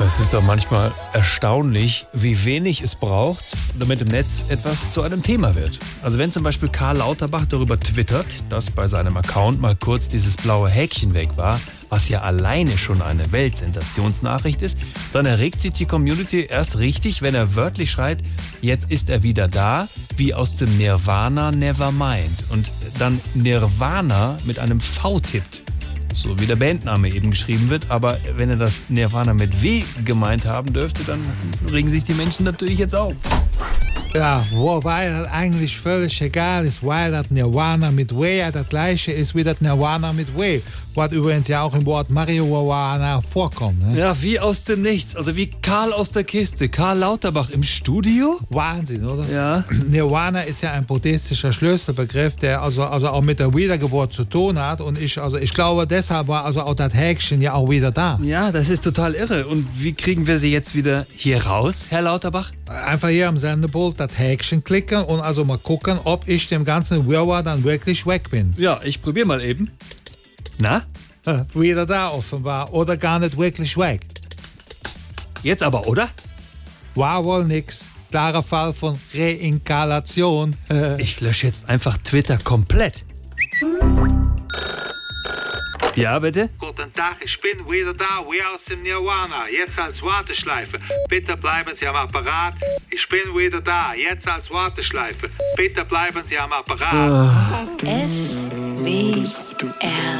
Es ist doch manchmal erstaunlich, wie wenig es braucht, damit im Netz etwas zu einem Thema wird. Also wenn zum Beispiel Karl Lauterbach darüber twittert, dass bei seinem Account mal kurz dieses blaue Häkchen weg war, was ja alleine schon eine Weltsensationsnachricht ist, dann erregt sich die Community erst richtig, wenn er wörtlich schreit, jetzt ist er wieder da, wie aus dem Nirvana Nevermind. Und dann Nirvana mit einem V tippt so wie der Bandname eben geschrieben wird. Aber wenn er das Nirvana mit W gemeint haben dürfte, dann regen sich die Menschen natürlich jetzt auf. Ja, wobei das eigentlich völlig egal ist, weil das Nirvana mit W ja das gleiche ist wie das Nirvana mit W. Was übrigens ja auch im Wort Marihuana vorkommt. Ne? Ja, wie aus dem Nichts. Also wie Karl aus der Kiste. Karl Lauterbach im Studio? Wahnsinn, oder? Ja. Nirvana ist ja ein buddhistischer Schlüsselbegriff, der also, also auch mit der Wiedergeburt zu tun hat. Und ich, also ich glaube, deshalb war also auch das Häkchen ja auch wieder da. Ja, das ist total irre. Und wie kriegen wir sie jetzt wieder hier raus, Herr Lauterbach? Einfach hier am Sendepult das Häkchen klicken und also mal gucken, ob ich dem ganzen Wirrwarr dann wirklich weg bin. Ja, ich probiere mal eben. Na? Wieder da offenbar oder gar nicht wirklich weg. Jetzt aber, oder? War wohl nix. Klarer Fall von Reinkarnation. Ich lösche jetzt einfach Twitter komplett. Ja, bitte? Guten Tag, ich bin wieder da, wie aus dem Nirvana, jetzt als Warteschleife. Bitte bleiben Sie am Apparat. Ich bin wieder da, jetzt als Warteschleife. Bitte bleiben Sie am Apparat. SWR 3